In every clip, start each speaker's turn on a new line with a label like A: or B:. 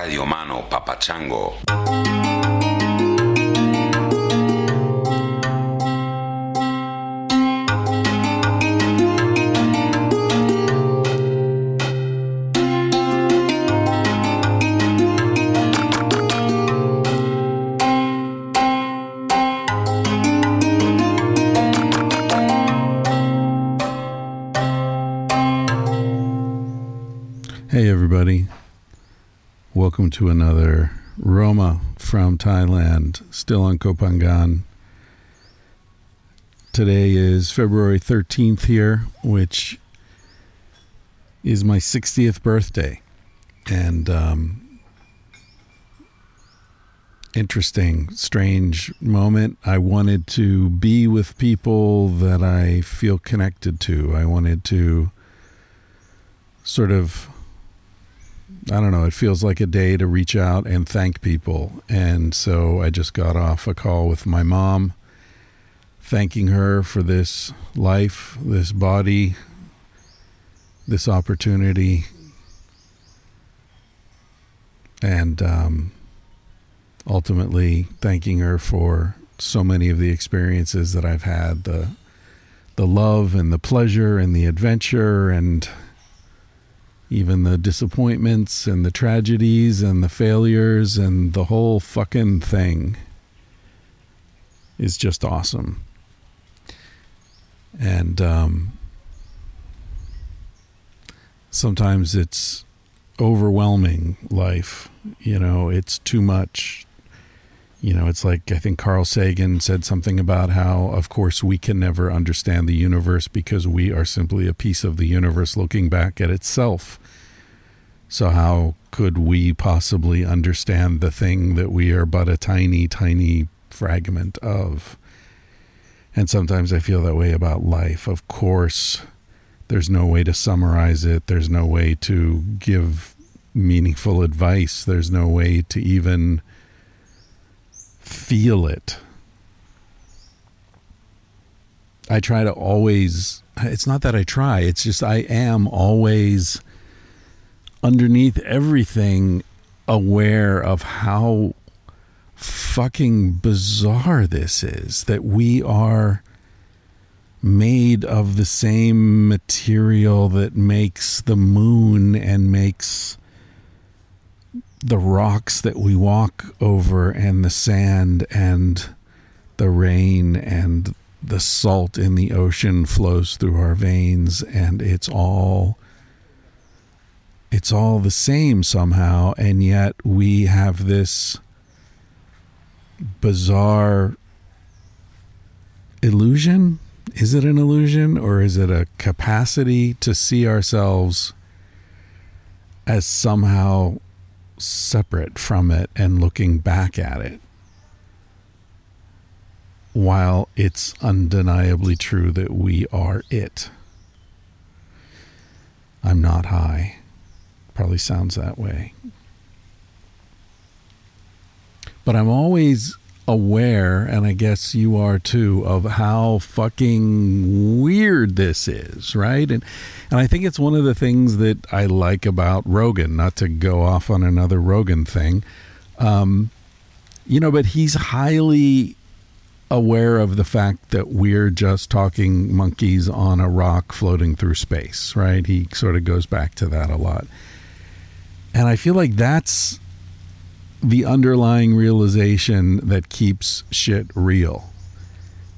A: Radio Mano Papachango.
B: Hey, everybody. Welcome to another Roma from Thailand, still on Koh Phangan. Today is February 13th here, which is my 60th birthday. And, um, interesting, strange moment. I wanted to be with people that I feel connected to. I wanted to sort of I don't know, it feels like a day to reach out and thank people. And so I just got off a call with my mom, thanking her for this life, this body, this opportunity. And um, ultimately thanking her for so many of the experiences that I've had the the love and the pleasure and the adventure and even the disappointments and the tragedies and the failures and the whole fucking thing is just awesome. And um, sometimes it's overwhelming life. You know, it's too much. You know, it's like I think Carl Sagan said something about how, of course, we can never understand the universe because we are simply a piece of the universe looking back at itself. So, how could we possibly understand the thing that we are but a tiny, tiny fragment of? And sometimes I feel that way about life. Of course, there's no way to summarize it, there's no way to give meaningful advice, there's no way to even feel it. I try to always, it's not that I try, it's just I am always underneath everything aware of how fucking bizarre this is that we are made of the same material that makes the moon and makes the rocks that we walk over and the sand and the rain and the salt in the ocean flows through our veins and it's all it's all the same somehow. And yet we have this bizarre illusion. Is it an illusion or is it a capacity to see ourselves as somehow separate from it and looking back at it while it's undeniably true that we are it i'm not high probably sounds that way. But I'm always aware, and I guess you are too, of how fucking weird this is, right? And and I think it's one of the things that I like about Rogan, not to go off on another Rogan thing. Um, you know, but he's highly aware of the fact that we're just talking monkeys on a rock floating through space, right? He sort of goes back to that a lot. And I feel like that's the underlying realization that keeps shit real.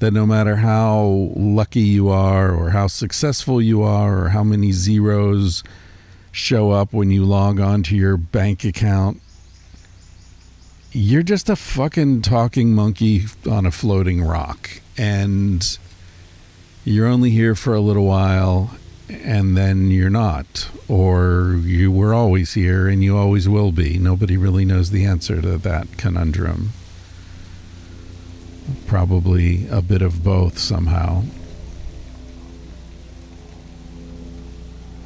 B: That no matter how lucky you are, or how successful you are, or how many zeros show up when you log on to your bank account, you're just a fucking talking monkey on a floating rock. And you're only here for a little while and then you're not, or you were always here and you always will be. Nobody really knows the answer to that conundrum. Probably a bit of both somehow.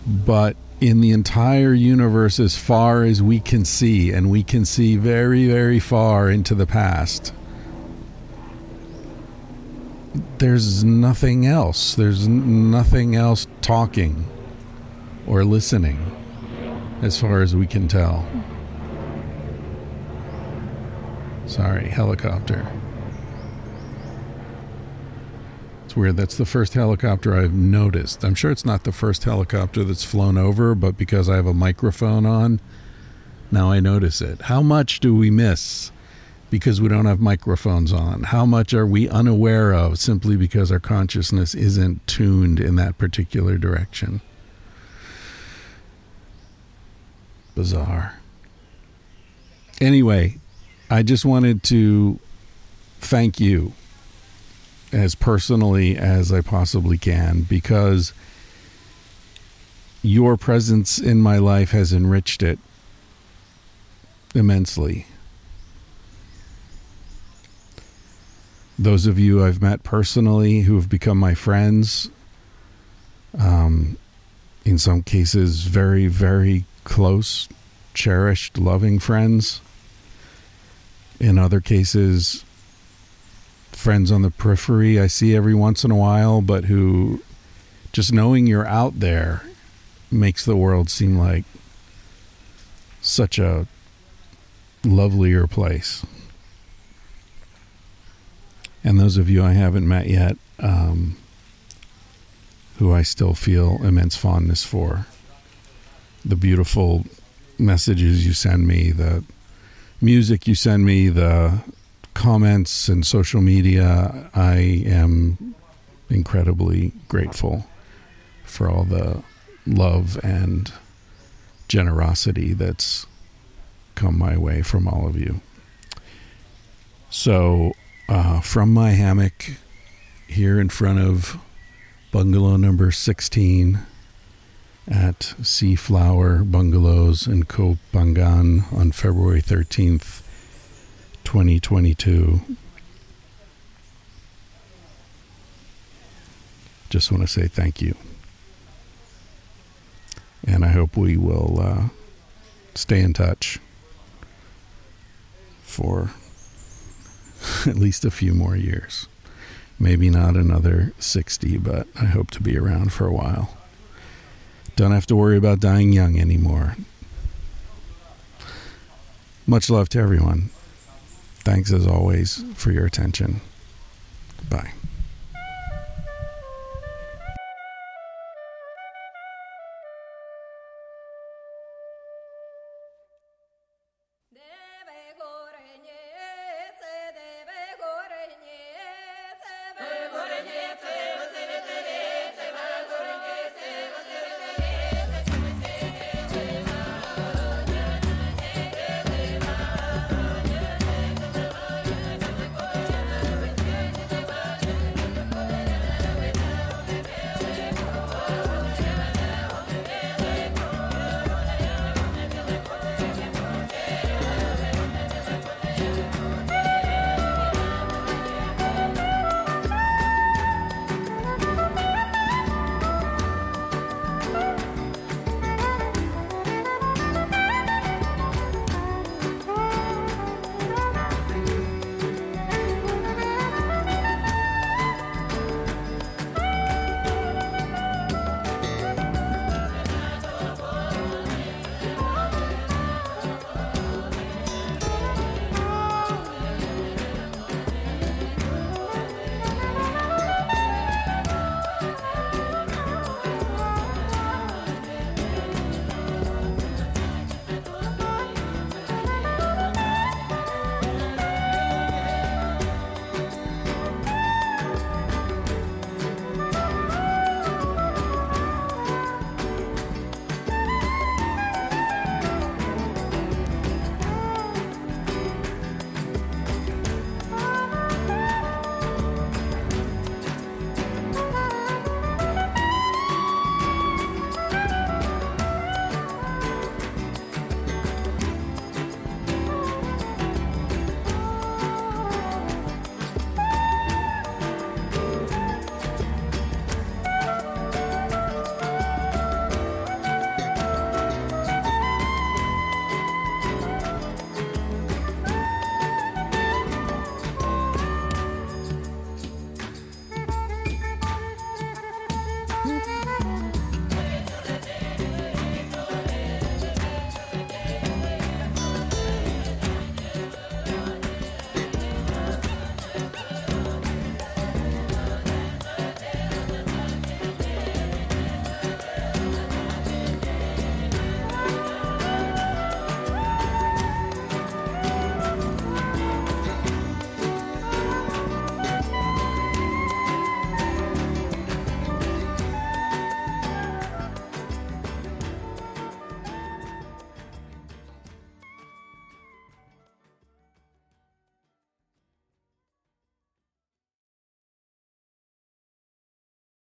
B: But in the entire universe, as far as we can see, and we can see very, very far into the past, there's nothing else. There's nothing else talking or listening, as far as we can tell. Sorry, helicopter. It's weird. That's the first helicopter I've noticed. I'm sure it's not the first helicopter that's flown over, but because I have a microphone on, now I notice it. How much do we miss because we don't have microphones on? How much are we unaware of simply because our consciousness isn't tuned in that particular direction? Bizarre. Anyway, I just wanted to thank you as personally as I possibly can because your presence in my life has enriched it immensely. Those of you I've met personally who have become my friends, um, in some cases, very, very close, cherished, loving friends. In other cases, friends on the periphery I see every once in a while, but who just knowing you're out there makes the world seem like such a lovelier place. And those of you I haven't met yet, um, who I still feel immense fondness for, the beautiful messages you send me, the music you send me, the comments and social media, I am incredibly grateful for all the love and generosity that's come my way from all of you. So, uh, from my hammock here in front of bungalow number 16 at Seaflower Bungalows in Koh Phangan on February 13th, 2022. Just want to say thank you. And I hope we will uh, stay in touch for at least a few more years. Maybe not another 60, but I hope to be around for a while. Don't have to worry about dying young anymore. Much love to everyone. Thanks as always for your attention. Bye.